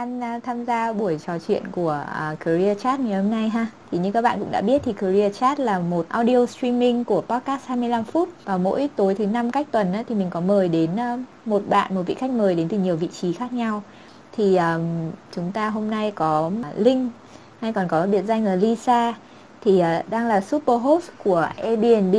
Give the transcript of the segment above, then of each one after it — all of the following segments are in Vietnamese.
gian tham gia buổi trò chuyện của à, Career Chat ngày hôm nay ha. Thì như các bạn cũng đã biết thì Career Chat là một audio streaming của podcast 25 phút và mỗi tối thứ năm cách tuần thì mình có mời đến một bạn, một vị khách mời đến từ nhiều vị trí khác nhau. Thì chúng ta hôm nay có Linh hay còn có biệt danh là Lisa thì à, đang là super host của Airbnb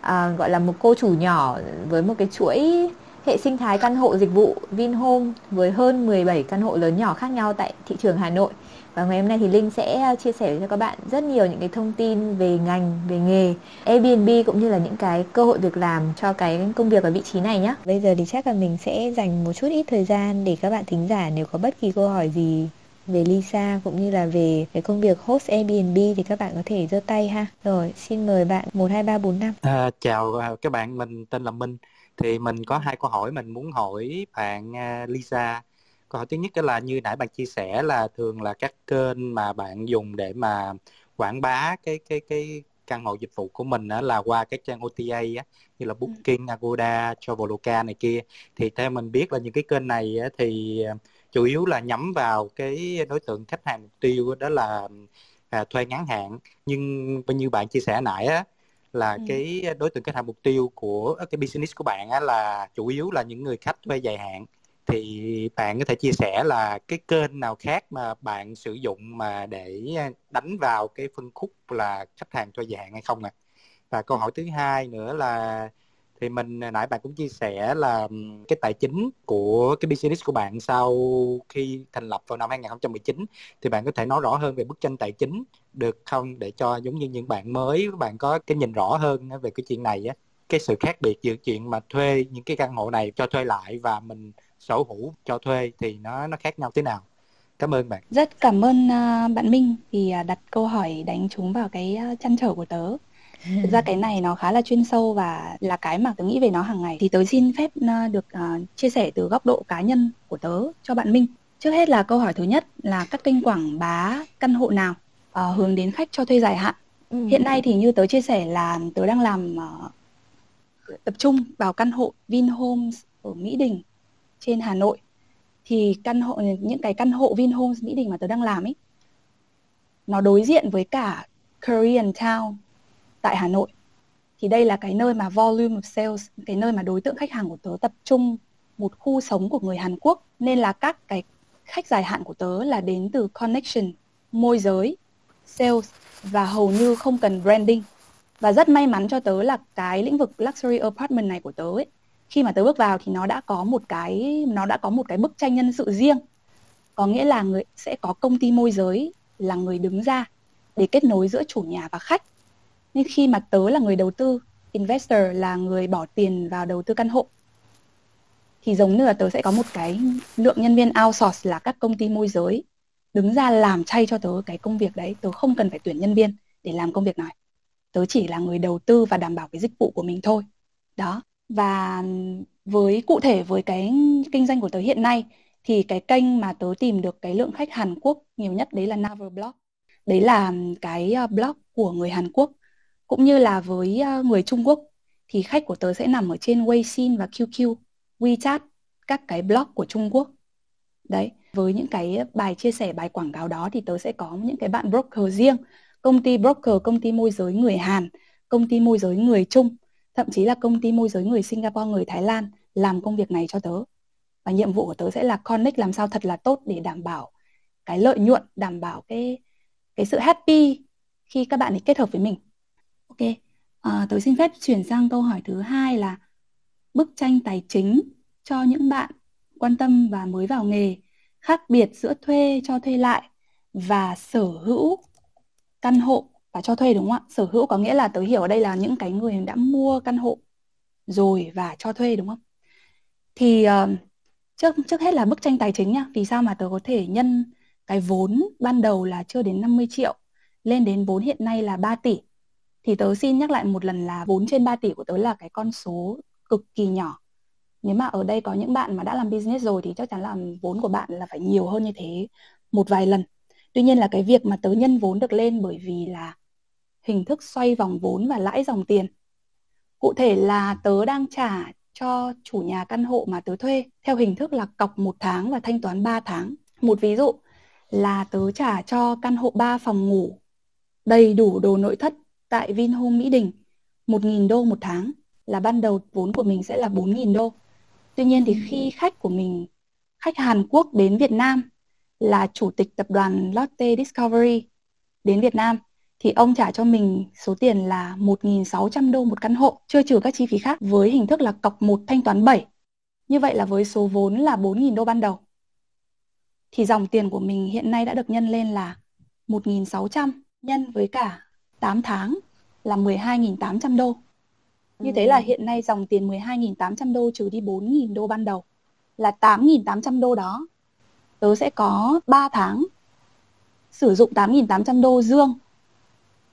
à, gọi là một cô chủ nhỏ với một cái chuỗi hệ sinh thái căn hộ dịch vụ Vinhome với hơn 17 căn hộ lớn nhỏ khác nhau tại thị trường Hà Nội. Và ngày hôm nay thì Linh sẽ à, chia sẻ cho các bạn rất nhiều những cái thông tin về ngành, về nghề Airbnb cũng như là những cái cơ hội việc làm cho cái công việc ở vị trí này nhé. Bây giờ thì chắc là mình sẽ dành một chút ít thời gian để các bạn thính giả nếu có bất kỳ câu hỏi gì về Lisa cũng như là về cái công việc host Airbnb thì các bạn có thể giơ tay ha. Rồi, xin mời bạn 12345. À, chào à, các bạn, mình tên là Minh thì mình có hai câu hỏi mình muốn hỏi bạn uh, Lisa. Câu hỏi thứ nhất là như nãy bạn chia sẻ là thường là các kênh mà bạn dùng để mà quảng bá cái cái cái căn hộ dịch vụ của mình đó là qua các trang OTA á, như là ừ. Booking, Agoda, Traveloka này kia. Thì theo mình biết là những cái kênh này á, thì à, chủ yếu là nhắm vào cái đối tượng khách hàng mục tiêu đó là à, thuê ngắn hạn. Nhưng như bạn chia sẻ nãy á, là ừ. cái đối tượng khách hàng mục tiêu của cái business của bạn á, là chủ yếu là những người khách thuê dài hạn thì bạn có thể chia sẻ là cái kênh nào khác mà bạn sử dụng mà để đánh vào cái phân khúc là khách hàng thuê dài hạn hay không nè à? và câu hỏi thứ hai nữa là thì mình à, nãy bạn cũng chia sẻ là cái tài chính của cái business của bạn sau khi thành lập vào năm 2019 thì bạn có thể nói rõ hơn về bức tranh tài chính được không? Để cho giống như những bạn mới, bạn có cái nhìn rõ hơn à, về cái chuyện này á. Cái sự khác biệt giữa chuyện mà thuê những cái căn hộ này cho thuê lại và mình sở hữu cho thuê thì nó nó khác nhau thế nào? Cảm ơn bạn. Rất cảm ơn à, bạn Minh vì đặt câu hỏi đánh trúng vào cái chăn trở của tớ thực ra cái này nó khá là chuyên sâu và là cái mà tớ nghĩ về nó hàng ngày. Thì tớ xin phép uh, được uh, chia sẻ từ góc độ cá nhân của tớ cho bạn Minh. Trước hết là câu hỏi thứ nhất là các kênh quảng bá căn hộ nào uh, hướng đến khách cho thuê dài hạn? Ừ. hiện nay thì như tớ chia sẻ là tớ đang làm uh, tập trung vào căn hộ Vinhomes ở Mỹ Đình trên Hà Nội. Thì căn hộ những cái căn hộ Vinhomes Mỹ Đình mà tớ đang làm ấy nó đối diện với cả Korean Town tại Hà Nội. Thì đây là cái nơi mà volume of sales, cái nơi mà đối tượng khách hàng của tớ tập trung một khu sống của người Hàn Quốc. Nên là các cái khách dài hạn của tớ là đến từ connection, môi giới, sales và hầu như không cần branding. Và rất may mắn cho tớ là cái lĩnh vực luxury apartment này của tớ ấy, khi mà tớ bước vào thì nó đã có một cái, nó đã có một cái bức tranh nhân sự riêng. Có nghĩa là người, sẽ có công ty môi giới là người đứng ra để kết nối giữa chủ nhà và khách nên khi mà tớ là người đầu tư, investor là người bỏ tiền vào đầu tư căn hộ, thì giống như là tớ sẽ có một cái lượng nhân viên outsource là các công ty môi giới đứng ra làm chay cho tớ cái công việc đấy. Tớ không cần phải tuyển nhân viên để làm công việc này. Tớ chỉ là người đầu tư và đảm bảo cái dịch vụ của mình thôi. Đó. Và với, cụ thể với cái kinh doanh của tớ hiện nay, thì cái kênh mà tớ tìm được cái lượng khách Hàn Quốc nhiều nhất đấy là naver blog. đấy là cái ờ, blog của người Hàn Quốc cũng như là với ờ, người Trung Quốc thì khách của tớ sẽ nằm ở trên Weixin và QQ, WeChat, các cái blog của Trung Quốc. Đấy, với những cái bài chia sẻ, bài quảng cáo đó thì tớ sẽ có những cái bạn broker riêng, công ty broker, công ty môi giới người Hàn, công ty môi giới người Trung, thậm chí là công ty môi giới người Singapore, người Thái Lan làm công việc này cho tớ. Và nhiệm vụ của tớ sẽ là connect làm sao thật là tốt để đảm bảo cái lợi nhuận, đảm bảo cái cái sự happy khi các bạn ấy kết hợp với mình. Ok, ờ, à, tôi xin phép chuyển sang câu hỏi thứ hai là bức tranh tài chính cho những bạn quan tâm và mới vào nghề khác biệt giữa thuê cho thuê lại và sở hữu căn hộ và cho thuê đúng không ạ? Sở hữu có nghĩa là tớ hiểu ở đây là những cái người đã mua căn hộ rồi và cho thuê đúng không? Thì uh, trước trước hết là bức tranh tài chính nha. Vì sao mà tớ có thể nhân cái vốn ban đầu là chưa đến 50 triệu lên đến vốn hiện nay là 3 tỷ thì tớ xin nhắc lại một lần là 4 trên 3 tỷ của tớ là cái con số cực kỳ nhỏ. Nếu mà ở đây có những bạn mà đã làm business rồi thì chắc chắn là vốn của bạn là phải nhiều hơn như thế một vài lần. Tuy nhiên là cái việc mà tớ nhân vốn được lên bởi vì là hình thức xoay vòng vốn và lãi dòng tiền. Cụ thể là tớ đang trả cho chủ nhà căn hộ mà tớ thuê theo hình thức là cọc một tháng và thanh toán 3 tháng. Một ví dụ là tớ trả cho căn hộ 3 phòng ngủ đầy đủ đồ nội thất tại Vinhome Mỹ Đình 1.000 đô một tháng là ban đầu vốn của mình sẽ là 4.000 đô. Tuy nhiên thì khi khách của mình, khách Hàn Quốc đến Việt Nam là chủ tịch tập đoàn Lotte Discovery đến Việt Nam thì ông trả cho mình số tiền là 1.600 đô một căn hộ, chưa trừ các chi phí khác với hình thức là cọc một thanh toán 7. Như vậy là với số vốn là 4.000 đô ban đầu. Thì dòng tiền của mình hiện nay đã được nhân lên là 1.600 nhân với cả 8 tháng là 12.800 đô. Như thế là ừ. hiện nay dòng tiền 12.800 đô trừ đi 4.000 đô ban đầu là 8.800 đô đó. Tớ sẽ có 3 tháng sử dụng 8.800 đô dương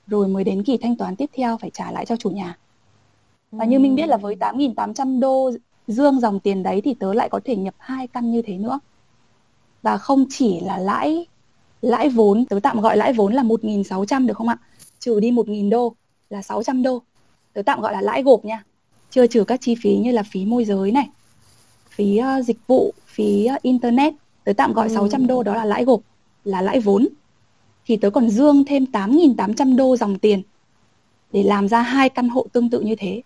rồi mới đến kỳ thanh toán tiếp theo phải trả lại cho chủ nhà. Và như Minh biết là với 8.800 đô dương dòng tiền đấy thì tớ lại có thể nhập hai căn như thế nữa. Và không chỉ là lãi lãi vốn, tớ tạm gọi lãi vốn là 1.600 được không ạ? Trừ đi 1.000 đô là 600 đô. Tớ tạm gọi là lãi gộp nha. Chưa trừ các chi phí như là phí môi giới này, phí uh, dịch vụ, phí uh, internet. Tớ tạm gọi ừ. 600 đô đó là lãi gộp, là lãi vốn thì tớ còn dương thêm 8.800 đô dòng tiền để làm ra hai căn hộ tương tự như thế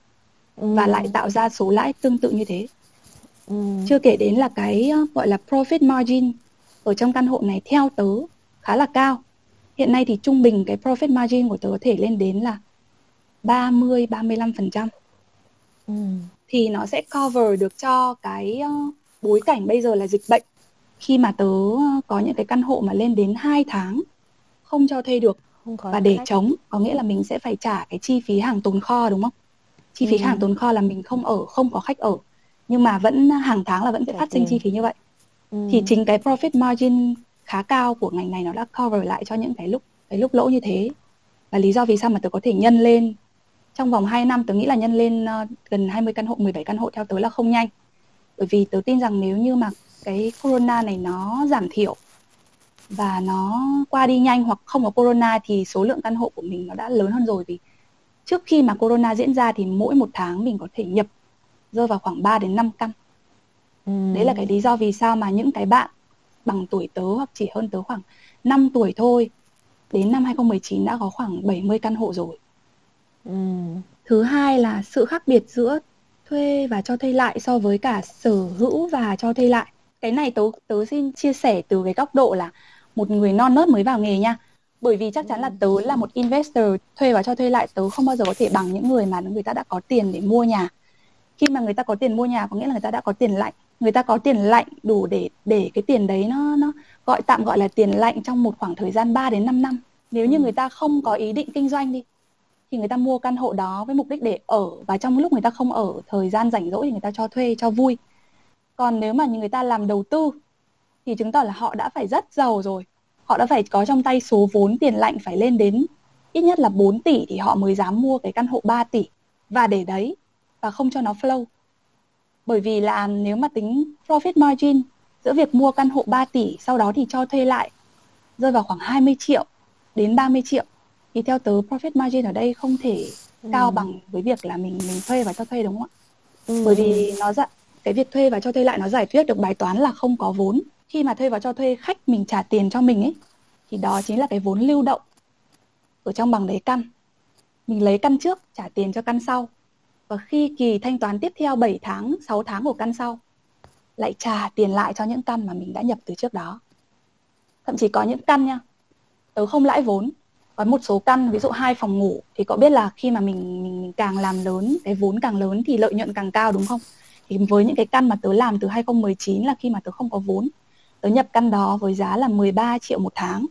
ừ. và lại tạo ra số lãi tương tự như thế. Ừ. Chưa kể đến là cái gọi là profit margin ở trong căn hộ này theo tớ khá là cao. Hiện nay thì trung bình cái profit margin của tớ có thể lên đến là 30 35%. Ừ. Thì nó sẽ cover được cho cái bối cảnh bây giờ là dịch bệnh. Khi mà tớ có những cái căn hộ mà lên đến 2 tháng không cho thuê được và để khách. chống có nghĩa là mình sẽ phải trả cái chi phí hàng tồn kho đúng không chi phí ừ. hàng tồn kho là mình không ở không có khách ở nhưng mà vẫn hàng tháng là vẫn sẽ phát sinh chi phí như vậy ừ. thì chính cái profit margin khá cao của ngành này nó đã cover lại cho những cái lúc cái lúc lỗ như thế và lý do vì sao mà tớ có thể nhân lên trong vòng 2 năm tớ nghĩ là nhân lên uh, gần 20 căn hộ 17 căn hộ theo tớ là không nhanh bởi vì tớ tin rằng nếu như mà cái corona này nó giảm thiểu và nó qua đi nhanh hoặc không có corona thì số lượng căn hộ của mình nó đã lớn hơn rồi vì trước khi mà corona diễn ra thì mỗi một tháng mình có thể nhập rơi vào khoảng 3 đến 5 căn. Ừ. Đấy là cái lý do vì sao mà những cái bạn bằng tuổi tớ hoặc chỉ hơn tớ khoảng 5 tuổi thôi đến năm 2019 đã có khoảng 70 căn hộ rồi. Ừ. Thứ hai là sự khác biệt giữa thuê và cho thuê lại so với cả sở hữu và cho thuê lại. Cái này tớ tớ xin chia sẻ từ cái góc độ là một người non nớt mới vào nghề nha bởi vì chắc chắn là tớ là một investor thuê và cho thuê lại tớ không bao giờ có thể bằng những người mà người ta đã có tiền để mua nhà khi mà người ta có tiền mua nhà có nghĩa là người ta đã có tiền lạnh người ta có tiền lạnh đủ để để cái tiền đấy nó nó gọi tạm gọi là tiền lạnh trong một khoảng thời gian 3 đến 5 năm. Nếu như ừ. người ta không có ý định kinh doanh đi thì người ta mua căn hộ đó với mục đích để ở. Và trong lúc người ta không ở thời gian rảnh rỗi thì người ta cho thuê cho vui. Còn nếu mà người ta làm đầu tư thì chứng tỏ là họ đã phải rất giàu rồi. Họ đã phải có trong tay số vốn tiền lạnh phải lên đến ít nhất là 4 tỷ thì họ mới dám mua cái căn hộ 3 tỷ. Và để đấy và không cho nó flow bởi vì là nếu mà tính profit margin giữa việc mua căn hộ 3 tỷ sau đó thì cho thuê lại rơi vào khoảng 20 triệu đến 30 triệu thì theo tớ profit margin ở đây không thể ừ. cao bằng với việc là mình mình thuê và cho thuê đúng không ạ? Ừ. Bởi vì nó dạ cái việc thuê và cho thuê lại nó giải quyết được bài toán là không có vốn khi mà thuê vào cho thuê khách mình trả tiền cho mình ấy thì đó chính là cái vốn lưu động ở trong bằng lấy căn mình lấy căn trước trả tiền cho căn sau và khi kỳ thanh toán tiếp theo 7 tháng 6 tháng của căn sau lại trả tiền lại cho những căn mà mình đã nhập từ trước đó. Thậm chí có những căn nha tớ không lãi vốn. Có một số căn ví dụ hai phòng ngủ thì có biết là khi mà mình, mình mình càng làm lớn cái vốn càng lớn thì lợi nhuận càng cao đúng không? Thì với những cái căn mà tớ làm từ 2019 là khi mà tớ không có vốn tớ nhập căn đó với giá là 13 triệu một tháng.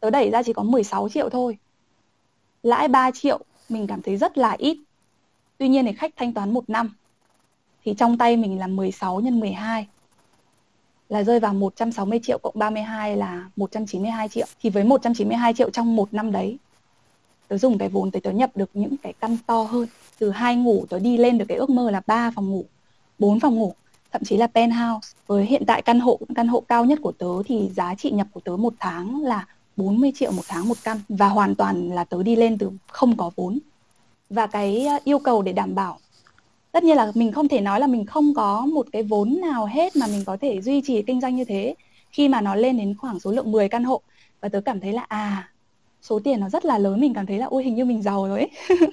Tớ đẩy ra chỉ có 16 triệu thôi. Lãi 3 triệu mình cảm thấy rất là ít tuy nhiên thì khách thanh toán một năm, thì trong tay mình là 16 nhân 12 là rơi vào 160 triệu cộng 32 là 192 triệu. Thì với 192 triệu trong một năm đấy, tớ dùng cái vốn để tớ nhập được những cái căn to hơn. Từ hai ngủ tớ đi lên được cái ước mơ là ba phòng ngủ, bốn phòng ngủ, thậm chí là penthouse. Với hiện tại căn hộ căn hộ cao nhất của tớ thì giá trị nhập của tớ một tháng là 40 triệu một tháng một căn. Và hoàn toàn là tớ đi lên từ không có vốn và cái ờ, yêu cầu để đảm bảo. Tất nhiên là mình không thể nói là mình không có một cái vốn nào hết mà mình có thể duy trì kinh doanh như thế. Khi mà nó lên đến khoảng số lượng 10 căn hộ, và tớ cảm thấy là à số tiền nó rất là lớn, mình cảm thấy là, ôi, hình như mình giàu rồi ấy.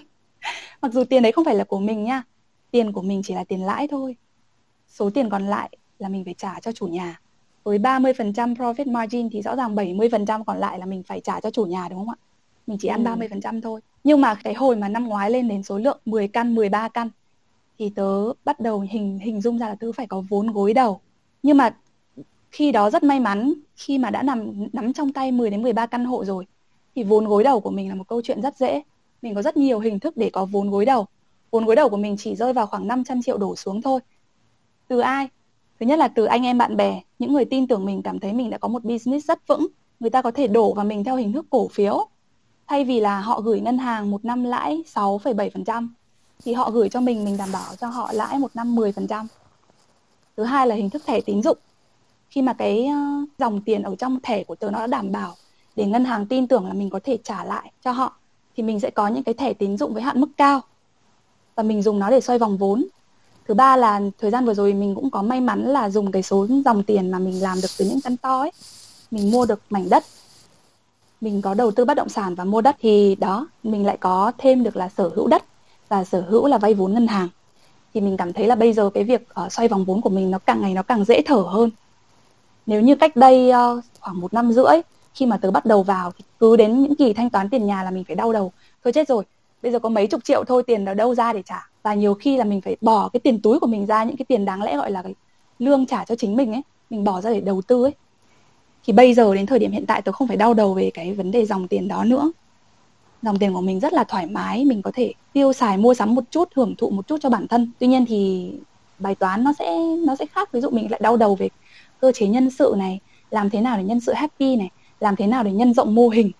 Mặc dù tiền đấy không phải là của mình nha, tiền của mình chỉ là tiền lãi thôi. Số tiền còn lại là mình phải trả cho chủ nhà. Với 30% profit margin thì rõ ràng 70% còn lại là mình phải trả cho chủ nhà, đúng không ạ? Mình chỉ ăn ừ. 30% thôi. Nhưng mà cái hồi mà năm ngoái lên đến số lượng 10 căn 13 căn thì tớ bắt đầu hình hình dung ra là tớ phải có vốn gối đầu. Nhưng mà khi đó rất may mắn khi mà đã nằm nắm trong tay 10 đến 13 căn hộ rồi thì vốn gối đầu của mình là một câu chuyện rất dễ. Mình có rất nhiều hình thức để có vốn gối đầu. Vốn gối đầu của mình chỉ rơi vào khoảng 500 triệu đổ xuống thôi. Từ ai? Thứ nhất là từ anh em bạn bè. Những người tin tưởng mình cảm thấy mình đã có một business rất vững. Người ta có thể đổ vào mình theo hình thức cổ phiếu thay vì là họ gửi ngân hàng một năm lãi 6,7% thì họ gửi cho mình mình đảm bảo cho họ lãi một năm 10%. Thứ hai là hình thức thẻ tín dụng. Khi mà cái ờ, dòng tiền ở trong thẻ của tớ nó đã đảm bảo để ngân hàng tin tưởng là mình có thể trả lại cho họ thì mình sẽ có những cái thẻ tín dụng với hạn mức cao và mình dùng nó để xoay vòng vốn thứ ba là thời gian vừa rồi mình cũng có may mắn là dùng cái số dòng tiền mà mình làm được từ những căn to ấy mình mua được mảnh đất mình có đầu tư bất động sản và mua đất thì đó mình lại có thêm được là sở hữu đất và sở hữu là vay vốn ngân hàng. Thì mình cảm thấy là bây giờ cái việc uh, xoay vòng vốn của mình nó càng ngày nó càng dễ thở hơn. Nếu như cách đây uh, khoảng một năm rưỡi khi mà tớ bắt đầu vào thì cứ đến những kỳ thanh toán tiền nhà là mình phải đau đầu. Thôi chết rồi bây giờ có mấy chục triệu thôi tiền ở đâu ra để trả? Và nhiều khi là mình phải bỏ cái tiền túi của mình ra những cái tiền đáng lẽ gọi là cái lương trả cho chính mình ấy mình bỏ ra để đầu tư ấy thì bây giờ đến thời điểm hiện tại tôi không phải đau đầu về cái vấn đề dòng tiền đó nữa. Dòng tiền của mình rất là thoải mái, mình có thể tiêu xài, mua sắm một chút, hưởng thụ một chút cho bản thân. Tuy nhiên thì bài toán nó sẽ nó sẽ khác. Ví dụ mình lại đau đầu về cơ chế nhân sự này, làm thế nào để nhân sự happy này, làm thế nào để nhân rộng mô hình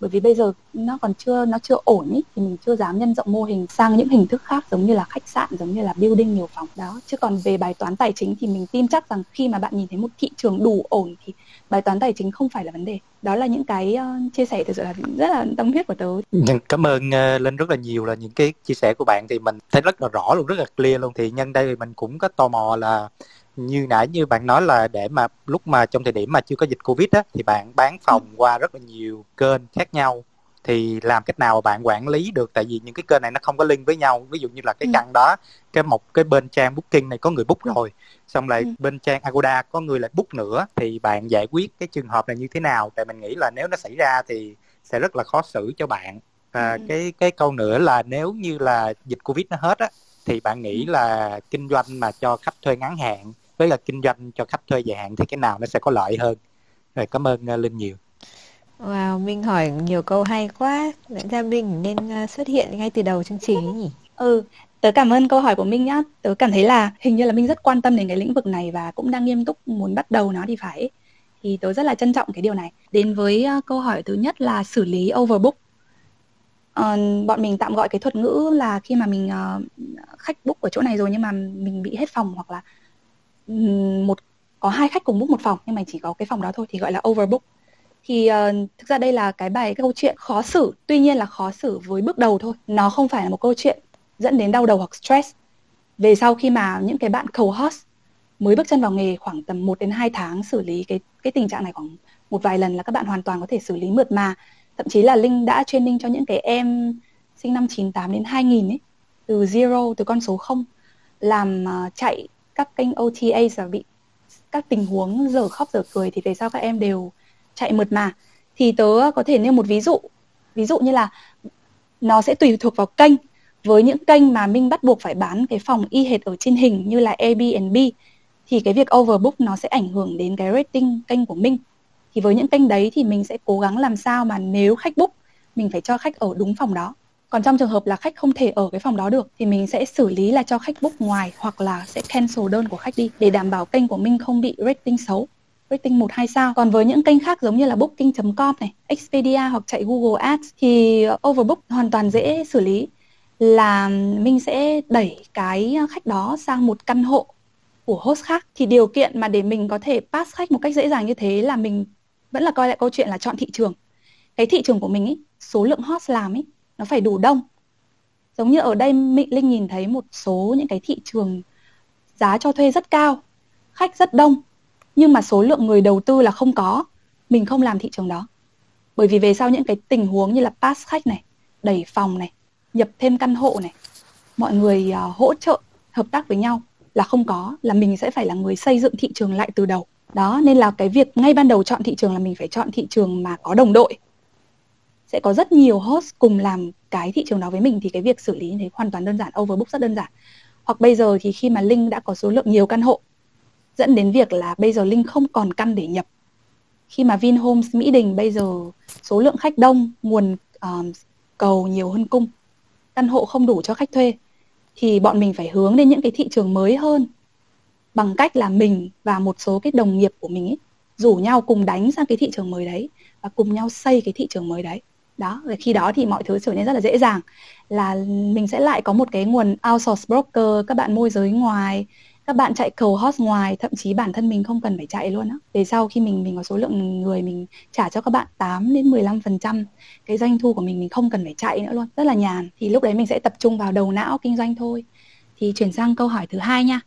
bởi vì bây giờ nó còn chưa nó chưa ổn ý thì mình chưa dám nhân rộng mô hình sang những hình thức khác giống như là khách sạn giống như là building nhiều phòng đó. Chứ còn về bài toán tài chính thì mình tin chắc rằng khi mà bạn nhìn thấy một thị trường đủ ổn thì bài toán tài chính không phải là vấn đề. Đó là những cái uh, chia sẻ thực sự là rất là tâm huyết của tớ. Cảm ơn uh, linh rất là nhiều là những cái chia sẻ của bạn thì mình thấy rất là rõ luôn rất là clear luôn. Thì nhân đây thì mình cũng có tò mò là như nãy như bạn nói là để mà lúc mà trong thời điểm mà chưa có dịch covid á thì bạn bán phòng qua rất là nhiều kênh khác nhau thì làm cách nào bạn quản lý được tại vì những cái kênh này nó không có link với nhau ví dụ như là cái ừ. căn đó cái một cái bên trang booking này có người book rồi xong lại ừ. bên trang agoda có người lại book nữa thì bạn giải quyết cái trường hợp này như thế nào tại mình nghĩ là nếu nó xảy ra thì sẽ rất là khó xử cho bạn và ừ. cái cái câu nữa là nếu như là dịch covid nó hết á thì bạn nghĩ ừ. là kinh doanh mà cho khách thuê ngắn hạn với là kinh doanh cho khách thuê dài hạn thì cái nào nó sẽ có lợi hơn rồi cảm ơn uh, linh nhiều Wow, Minh hỏi nhiều câu hay quá. Lẽ ra Minh nên uh, xuất hiện ngay từ đầu chương trình ấy nhỉ? Ừ, tớ cảm ơn câu hỏi của Minh nhá. Tớ cảm thấy là hình như là Minh rất quan tâm đến cái lĩnh vực này và cũng đang nghiêm túc muốn bắt đầu nó thì phải. Thì tớ rất là trân trọng cái điều này. Đến với uh, câu hỏi thứ nhất là xử lý overbook. Uh, bọn mình tạm gọi cái thuật ngữ là khi mà mình uh, khách book ở chỗ này rồi nhưng mà mình bị hết phòng hoặc là một có hai khách cùng book một phòng nhưng mà chỉ có cái phòng đó thôi thì gọi là overbook. Thì uh, thực ra đây là cái bài cái câu chuyện khó xử tuy nhiên là khó xử với bước đầu thôi. Nó không phải là một câu chuyện dẫn đến đau đầu hoặc stress. Về sau khi mà những cái bạn cầu host mới bước chân vào nghề khoảng tầm 1 đến 2 tháng xử lý cái cái tình trạng này khoảng một vài lần là các bạn hoàn toàn có thể xử lý mượt mà. Thậm chí là Linh đã training cho những cái em sinh năm 98 đến 2000 ấy từ zero từ con số 0 làm uh, chạy các kênh OTA và bị, các tình huống giờ khóc giờ cười thì về sau các em đều chạy mượt mà? Thì tớ có thể nêu một ví dụ. Ví dụ như là nó sẽ tùy thuộc vào kênh. Với những kênh mà Minh bắt buộc phải bán cái phòng y hệt ở trên hình như là Airbnb, thì cái việc overbook nó sẽ ảnh hưởng đến cái rating kênh của Minh. Thì với những kênh đấy thì mình sẽ cố gắng làm sao mà nếu khách book, mình phải cho khách ở đúng phòng đó còn trong trường hợp là khách không thể ở cái phòng đó được thì mình sẽ xử lý là cho khách book ngoài hoặc là sẽ cancel đơn của khách đi để đảm bảo kênh của mình không bị rating xấu rating 1 2 sao. Còn với những kênh khác giống như là booking.com này, Expedia hoặc chạy Google Ads thì overbook hoàn toàn dễ xử lý là mình sẽ đẩy cái khách đó sang một căn hộ của host khác thì điều kiện mà để mình có thể pass khách một cách dễ dàng như thế là mình vẫn là coi lại câu chuyện là chọn thị trường. Cái thị trường của mình ý, số lượng host làm ý, nó phải đủ đông. Giống như ở đây linh nhìn thấy một số những cái thị trường giá cho thuê rất cao khách rất đông nhưng mà số lượng người đầu tư là không có. Mình không làm thị trường đó. Bởi vì về sau những cái tình huống như là pass khách này đẩy phòng này nhập thêm căn hộ này mọi người uh, hỗ trợ hợp tác với nhau là không có là mình sẽ phải là người xây dựng thị trường lại từ đầu. Đó nên là cái việc ngay ban đầu chọn thị trường là mình phải chọn thị trường mà có đồng đội sẽ có rất nhiều host cùng làm cái thị trường đó với mình thì cái việc xử lý như thế hoàn toàn đơn giản overbook rất đơn giản. Hoặc bây giờ thì khi mà linh đã có số lượng nhiều căn hộ dẫn đến việc là bây giờ linh không còn căn để nhập. Khi mà Vinhomes Mỹ Đình bây giờ số lượng khách đông nguồn um, cầu nhiều hơn cung căn hộ không đủ cho khách thuê thì bọn mình phải hướng đến những cái thị trường mới hơn. Bằng cách là mình và một số cái đồng nghiệp của mình ấy, rủ nhau cùng đánh sang cái thị trường mới đấy và cùng nhau xây cái thị trường mới đấy đó và khi đó thì mọi thứ trở nên rất là dễ dàng. Là mình sẽ lại có một cái nguồn outsource broker, các bạn môi giới ngoài, các bạn chạy cầu host ngoài, thậm chí bản thân mình không cần phải chạy luôn á. Về sau khi mình mình có số lượng người mình trả cho các bạn 8 đến 15 phần trăm, cái doanh thu của mình mình không cần phải chạy nữa luôn, rất là nhàn. Thì lúc đấy mình sẽ tập trung vào đầu não kinh doanh thôi. Thì chuyển sang câu hỏi thứ hai nha,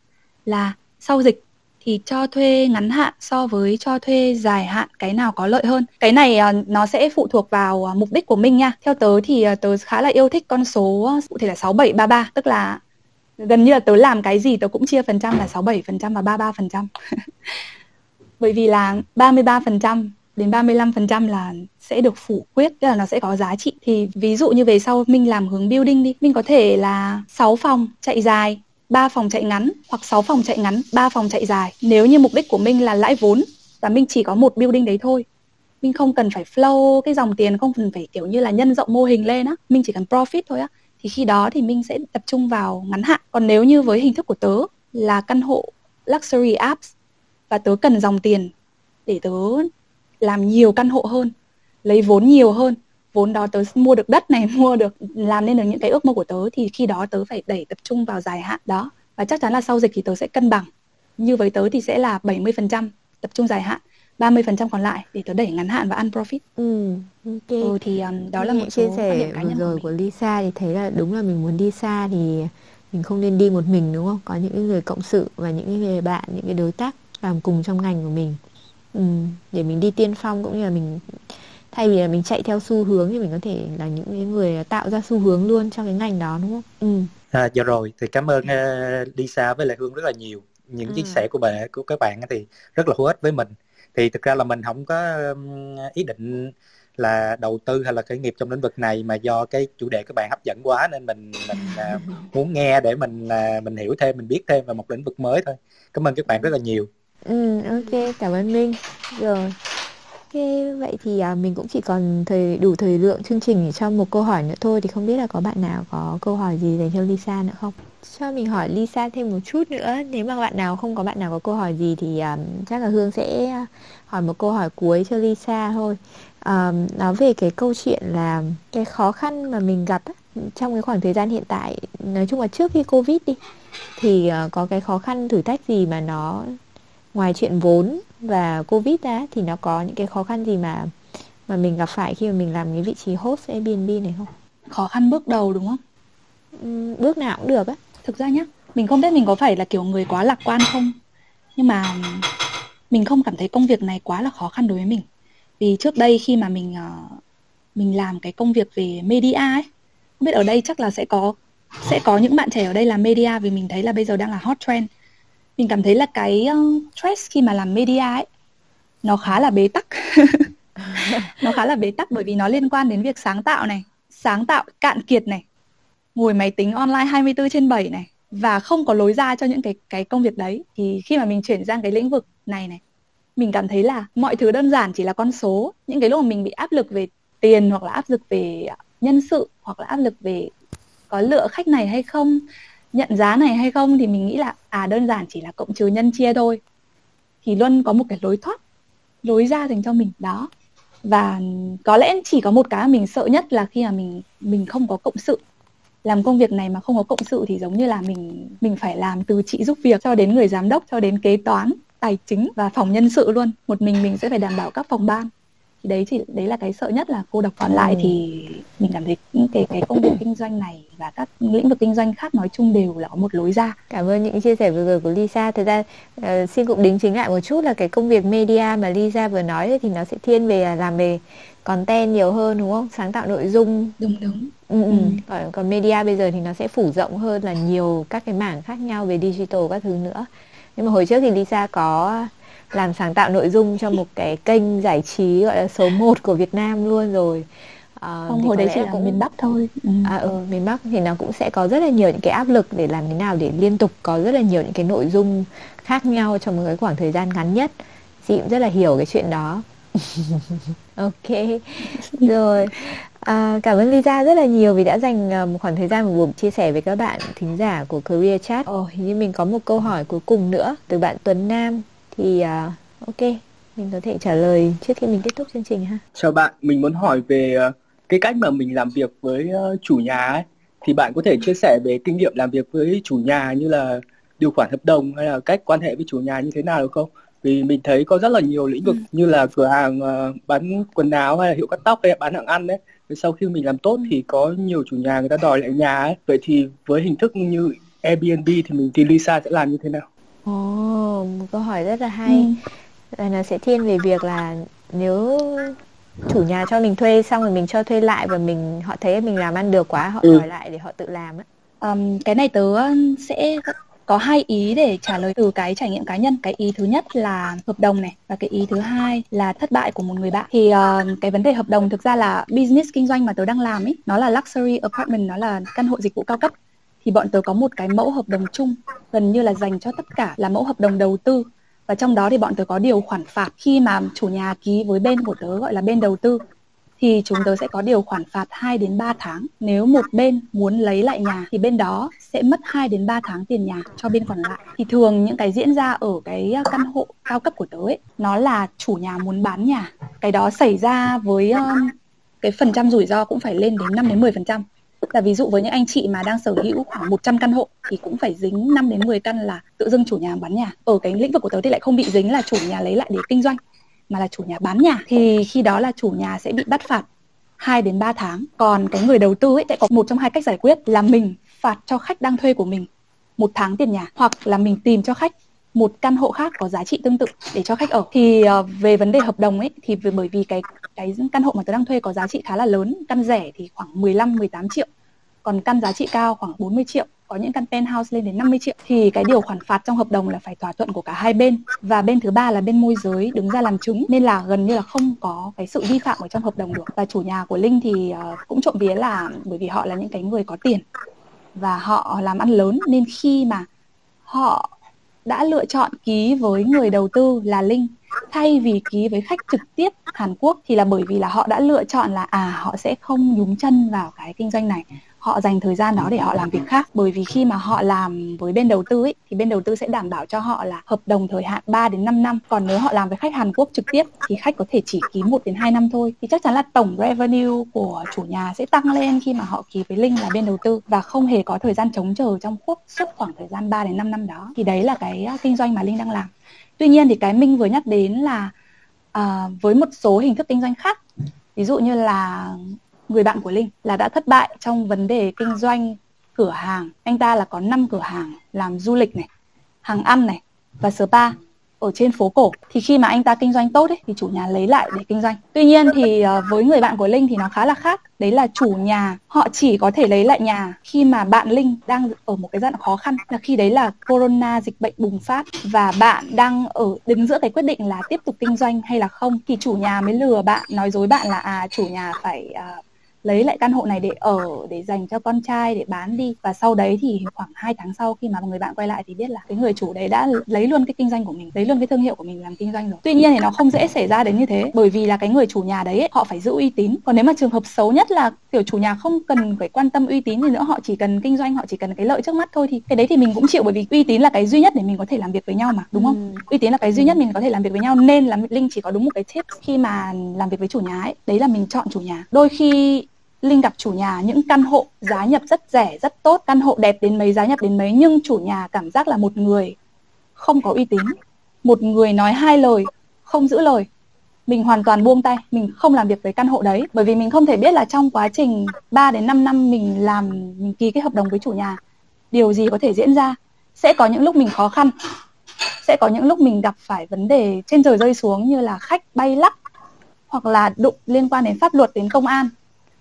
là sau dịch thì cho thuê ngắn hạn so với cho thuê dài hạn cái nào có lợi hơn cái này à, nó sẽ phụ thuộc vào à, mục đích của mình nha theo tớ thì à, tớ khá là yêu thích con số cụ thể là 6733 tức là gần như là tớ làm cái gì tớ cũng chia phần trăm là 67% và 33%. Bởi vì là 33% đến 35% là sẽ được phủ quyết, tức là nó sẽ có giá trị. Thì ví dụ như về sau mình làm hướng building đi, mình có thể là 6 phòng chạy dài, 3 phòng chạy ngắn hoặc 6 phòng chạy ngắn, 3 phòng chạy dài. Nếu như mục đích của mình là lãi vốn và mình chỉ có một building đấy thôi, mình không cần phải flow cái dòng tiền, không cần phải kiểu như là nhân rộng mô hình lên á, mình chỉ cần profit thôi á. Thì khi đó thì mình sẽ tập trung vào ngắn hạn. Còn nếu như với hình thức của tớ là căn hộ luxury apps và tớ cần dòng tiền để tớ làm nhiều căn hộ hơn lấy vốn nhiều hơn vốn đó tớ mua được đất này mua được làm nên được những cái ước mơ của tớ thì khi đó tớ phải đẩy tập trung vào dài hạn đó và chắc chắn là sau dịch thì tớ sẽ cân bằng như với tớ thì sẽ là 70% tập trung dài hạn 30% còn lại để tớ đẩy ngắn hạn và ăn profit. Ừ, ok. Ừ, thì um, đó là một chia sẻ vừa rồi của, của Lisa thì thấy là đúng là mình muốn đi xa thì mình không nên đi một mình đúng không? Có những người cộng sự và những người bạn, những cái đối tác làm cùng trong ngành của mình. Ừ, để mình đi tiên phong cũng như là mình thay vì là mình chạy theo xu hướng thì mình có thể là những người tạo ra xu hướng luôn trong cái ngành đó đúng không? Ừ. À, dạ rồi. Thì cảm ơn uh, Lisa với lại Hương rất là nhiều. Những ừ. chia sẻ của bạn của các bạn thì rất là hữu ích với mình. Thì thực ra là mình không có ý định là đầu tư hay là khởi nghiệp trong lĩnh vực này mà do cái chủ đề các bạn hấp dẫn quá nên mình mình uh, muốn nghe để mình uh, mình hiểu thêm mình biết thêm về một lĩnh vực mới thôi. Cảm ơn các bạn rất là nhiều. Ừ ok. Cảm ơn minh. Rồi ok vậy thì à, mình cũng chỉ còn thời đủ thời lượng chương trình để cho một câu hỏi nữa thôi thì không biết là có bạn nào có câu hỏi gì dành cho Lisa nữa không? Cho mình hỏi Lisa thêm một chút nữa nếu mà bạn nào không có bạn nào có câu hỏi gì thì um, chắc là Hương sẽ à, hỏi một câu hỏi cuối cho Lisa thôi. Um, nói về cái câu chuyện là cái khó khăn mà mình gặp trong cái khoảng thời gian hiện tại nói chung là trước khi Covid đi thì uh, có cái khó khăn thử thách gì mà nó ngoài chuyện vốn và Covid ra thì nó có những cái khó khăn gì mà mà mình gặp phải khi mà mình làm cái vị trí host Airbnb này không? Khó khăn bước đầu đúng không? bước nào cũng được á thực ra nhá mình không biết mình có phải là kiểu người quá lạc quan không nhưng mà mình không cảm thấy công việc này quá là khó khăn đối với mình vì trước đây khi mà mình uh, mình làm cái công việc về media ấy không biết ở đây chắc là sẽ có sẽ có những bạn trẻ ở đây làm media vì mình thấy là bây giờ đang là hot trend mình cảm thấy là cái uh, stress khi mà làm media ấy nó khá là bế tắc. Nó khá là bế tắc bởi vì nó liên quan đến việc sáng tạo này sáng tạo cạn kiệt này ngồi máy tính online 24 trên 7 này và không có lối ra cho những cái cái công việc đấy. Thì khi mà mình chuyển sang cái lĩnh vực này này mình cảm thấy là mọi thứ đơn giản chỉ là con số. Những cái lúc mà mình bị áp lực về tiền hoặc là áp lực về nhân sự hoặc là áp lực về có lựa khách này hay không nhận giá này hay không thì mình nghĩ là à đơn giản chỉ là cộng trừ nhân chia thôi. Thì luôn có một cái lối thoát, lối ra dành cho mình, đó. Và có lẽ chỉ có một cái mình sợ nhất là khi mà mình mình không có cộng sự. Làm công việc này mà không có cộng sự thì giống như là mình mình phải làm từ chị giúp việc cho đến người giám đốc, cho đến kế toán, tài chính và phòng nhân sự luôn. Một mình mình sẽ phải đảm bảo các phòng ban thì đấy chỉ đấy là cái sợ nhất là cô độc còn lại ừ. thì mình cảm thấy cái cái công việc kinh doanh này và các lĩnh vực kinh doanh khác nói chung đều là có một lối ra cảm ơn những chia sẻ vừa rồi của Lisa thực ra uh, xin cũng đính chính lại một chút là cái công việc media mà Lisa vừa nói thì nó sẽ thiên về làm về content nhiều hơn đúng không sáng tạo nội dung đúng đúng ừ, ừ. ừ. còn còn media bây giờ thì nó sẽ phủ rộng hơn là nhiều các cái mảng khác nhau về digital các thứ nữa nhưng mà hồi trước thì Lisa có làm sáng tạo nội dung cho một cái kênh giải trí gọi là số 1 của Việt Nam luôn rồi. À, không hồi đấy chỉ là cũng miền Bắc thôi. Ừ. à ừ miền Bắc thì nó cũng sẽ có rất là nhiều những cái áp lực để làm thế nào để liên tục có rất là nhiều những cái nội dung khác nhau trong một cái khoảng thời gian ngắn nhất. Chị cũng rất là hiểu cái chuyện đó. Ok. Rồi. À, cảm ơn Lisa rất là nhiều vì đã dành à, một khoảng thời gian một buổi chia sẻ với các bạn thính giả của Career Chat. Ồ, hình như mình có một câu hỏi cuối cùng nữa từ bạn Tuấn Nam thì uh, ok mình có thể trả lời trước khi mình kết thúc chương trình ha. Chào bạn, mình muốn hỏi về uh, cái cách mà mình làm việc với uh, chủ nhà ấy thì bạn có thể chia sẻ về kinh nghiệm làm việc với chủ nhà như là điều khoản hợp đồng hay là cách quan hệ với chủ nhà như thế nào được không? vì mình thấy có rất là nhiều lĩnh vực ừ. như là cửa hàng bán quần áo hay là hiệu cắt tóc hay là bán hàng ăn đấy sau khi mình làm tốt ừ. thì có nhiều chủ nhà người ta đòi lại nhà ấy vậy thì với hình thức như Airbnb thì mình thì Lisa sẽ làm như thế nào? Ồ, oh, một câu hỏi rất là hay. Ừ. Là nó sẽ thiên về việc là nếu chủ nhà cho mình thuê xong rồi mình cho thuê lại và mình họ thấy mình làm ăn được quá họ ừ. đòi lại để họ tự làm á. Um, cái này tớ sẽ có hai ý để trả lời từ cái trải nghiệm cá nhân cái ý thứ nhất là hợp đồng này và cái ý thứ hai là thất bại của một người bạn thì uh, cái vấn đề hợp đồng thực ra là business kinh doanh mà tớ đang làm ấy nó là luxury apartment nó là căn hộ dịch vụ cao cấp thì bọn tớ có một cái mẫu hợp đồng chung gần như là dành cho tất cả là mẫu hợp đồng đầu tư và trong đó thì bọn tớ có điều khoản phạt khi mà chủ nhà ký với bên của tớ gọi là bên đầu tư thì chúng tớ sẽ có điều khoản phạt 2 đến 3 tháng. Nếu một bên muốn lấy lại nhà thì bên đó sẽ mất 2 đến 3 tháng tiền nhà cho bên còn lại. Thì thường những cái diễn ra ở cái căn hộ cao cấp của tớ ấy, nó là chủ nhà muốn bán nhà. Cái đó xảy ra với um, cái phần trăm rủi ro cũng phải lên đến 5 đến 10%. Là ví dụ với những anh chị mà đang sở hữu khoảng 100 căn hộ thì cũng phải dính 5 đến 10 căn là tự dưng chủ nhà bán nhà. Ở cái lĩnh vực của tớ thì lại không bị dính là chủ nhà lấy lại để kinh doanh mà là chủ nhà bán nhà thì khi đó là chủ nhà sẽ bị bắt phạt 2 đến 3 tháng. Còn cái người đầu tư ấy sẽ có một trong hai cách giải quyết là mình phạt cho khách đang thuê của mình một tháng tiền nhà hoặc là mình tìm cho khách một căn hộ khác có giá trị tương tự để cho khách ở thì uh, về vấn đề hợp đồng ấy thì bởi vì cái cái căn hộ mà tôi đang thuê có giá trị khá là lớn căn rẻ thì khoảng 15 18 triệu còn căn giá trị cao khoảng 40 triệu có những căn penthouse lên đến 50 triệu. Thì cái điều khoản phạt trong hợp đồng là phải thỏa thuận của cả hai bên. Và bên thứ ba là bên môi giới đứng ra làm chứng nên là gần như là không có cái sự vi phạm ở trong hợp đồng được. Và chủ nhà của Linh thì uh, cũng trộm vía là bởi vì họ là những cái người có tiền và họ làm ăn lớn nên khi mà họ đã lựa chọn ký với người đầu tư là Linh thay vì ký với khách trực tiếp Hàn Quốc thì là bởi vì là họ đã lựa chọn là à họ sẽ không nhúng chân vào cái kinh doanh này họ dành thời gian đó để họ làm việc khác. Bởi vì khi mà họ làm với bên đầu tư ấy, thì bên đầu tư sẽ đảm bảo cho họ là hợp đồng thời hạn 3 đến 5 năm. Còn nếu họ làm với khách Hàn Quốc trực tiếp thì khách có thể chỉ ký 1 đến 2 năm thôi. Thì chắc chắn là tổng revenue của chủ nhà sẽ tăng lên khi mà họ ký với Linh là bên đầu tư. Và không hề có thời gian chống chờ trong suốt suốt khoảng thời gian 3 đến 5 năm đó. Thì đấy là cái kinh doanh mà Linh đang làm. Tuy nhiên thì cái Minh vừa nhắc đến là à, với một số hình thức kinh doanh khác. Ví dụ như là người bạn của Linh là đã thất bại trong vấn đề kinh doanh cửa hàng. Anh ta là có 5 cửa hàng làm du lịch này, hàng ăn này và spa ở trên phố cổ. Thì khi mà anh ta kinh doanh tốt ấy, thì chủ nhà lấy lại để kinh doanh. Tuy nhiên thì ờ, với người bạn của linh thì nó khá là khác. Đấy là chủ nhà họ chỉ có thể lấy lại nhà khi mà bạn linh đang ở một cái giai đoạn khó khăn là khi đấy là corona dịch bệnh bùng phát và bạn đang ở đứng giữa cái quyết định là tiếp tục kinh doanh hay là không. Thì chủ nhà mới lừa bạn nói dối bạn là à chủ nhà phải uh, lấy lại căn hộ này để ở để dành cho con trai để bán đi. Và sau đấy thì khoảng 2 tháng sau khi mà người bạn quay lại thì biết là cái người chủ đấy đã lấy luôn cái kinh doanh của mình lấy luôn cái thương hiệu của mình làm kinh doanh rồi. Tuy nhiên thì nó không dễ xảy ra đến như thế bởi vì là cái người chủ nhà đấy họ phải giữ uy tín. Còn nếu mà trường hợp xấu nhất là kiểu chủ nhà không cần phải quan tâm uy tín thì nữa họ chỉ cần kinh doanh họ chỉ cần cái lợi trước mắt thôi thì cái đấy thì mình cũng chịu bởi vì uy tín là cái duy nhất để mình có thể làm việc với nhau mà đúng không? Ừ. uy tín là cái duy nhất mình có thể làm việc với nhau nên là linh chỉ có đúng một cái tip khi mà làm việc với chủ nhà ấy. Đấy là mình chọn chủ nhà. Đôi khi Linh gặp chủ nhà những căn hộ giá nhập rất rẻ, rất tốt, căn hộ đẹp đến mấy, giá nhập đến mấy nhưng chủ nhà cảm giác là một người không có uy tín, một người nói hai lời, không giữ lời. Mình hoàn toàn buông tay mình không làm việc với căn hộ đấy bởi vì mình không thể biết là trong quá trình 3 đến 5 năm mình làm mình ký cái hợp đồng với chủ nhà điều gì có thể diễn ra. Sẽ có những lúc mình khó khăn sẽ có những lúc mình gặp phải vấn đề trên trời rơi xuống như là khách bay lắc hoặc là đụng liên quan đến pháp luật đến công an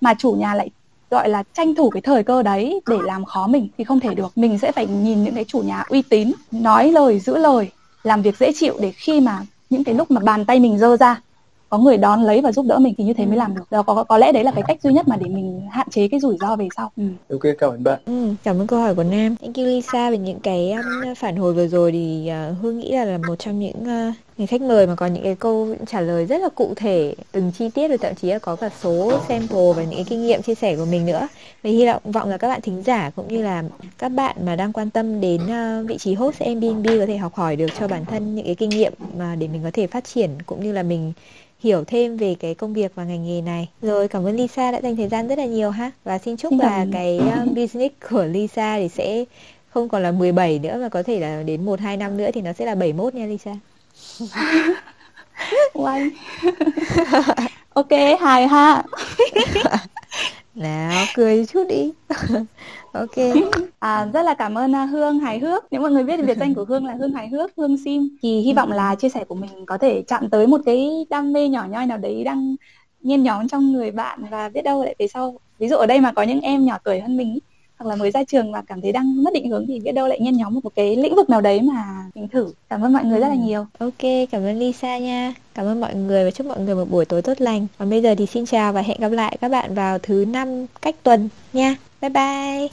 mà chủ nhà lại gọi là tranh thủ cái thời cơ đấy để làm khó mình thì không thể được. Mình sẽ phải nhìn những cái chủ nhà uy tín nói lời giữ lời làm việc dễ chịu để khi mà những cái lúc mà bàn tay mình dơ ra có người đón lấy và giúp đỡ mình thì như thế mới làm được. Đó có có lẽ đấy là cái cách duy nhất mà để mình hạn chế cái rủi ro về sau. Ừ. ok cảm ơn bạn. Ừ, cảm ơn câu hỏi của nam. Thank you lisa về những cái um, phản hồi vừa rồi thì uh, hương nghĩ là là một trong những uh, người khách mời mà có những cái câu trả lời rất là cụ thể từng chi tiết và thậm chí là có cả số sample và những cái kinh nghiệm chia sẻ của mình nữa và hy vọng là các bạn thính giả cũng như là các bạn mà đang quan tâm đến uh, vị trí host Airbnb có thể học hỏi được cho bản thân những cái kinh nghiệm mà để mình có thể phát triển cũng như là mình hiểu thêm về cái công việc và ngành nghề này. Rồi cảm ơn Lisa đã dành thời gian rất là nhiều ha. Và xin chúc là cái um, business của Lisa thì sẽ không còn là 17 nữa mà có thể là đến 1 2 năm nữa thì nó sẽ là 71 nha Lisa. Quay. ok, hài ha. nào cười chút đi. Ok. À, rất là cảm ơn uh, hương hài hước. Nếu mọi người biết biệt danh của hương là hương hài hước hương sim thì hy vọng là chia sẻ của mình có thể chạm tới một cái đam mê nhỏ nhoi nào đấy đang nhen nhóm trong người bạn và biết đâu lại về sau. Ví dụ ở đây mà có những em nhỏ tuổi hơn mình ý, hoặc là mới ra trường mà cảm thấy đang mất định hướng thì biết đâu lại nhen nhóm một cái lĩnh vực nào đấy mà mình thử. Cảm ơn mọi người rất là nhiều. Ok cảm ơn Lisa nha. Cảm ơn mọi người và chúc mọi người một buổi tối tốt lành. Còn bây giờ thì xin chào và hẹn gặp lại các bạn vào thứ năm cách tuần nha. Bye bye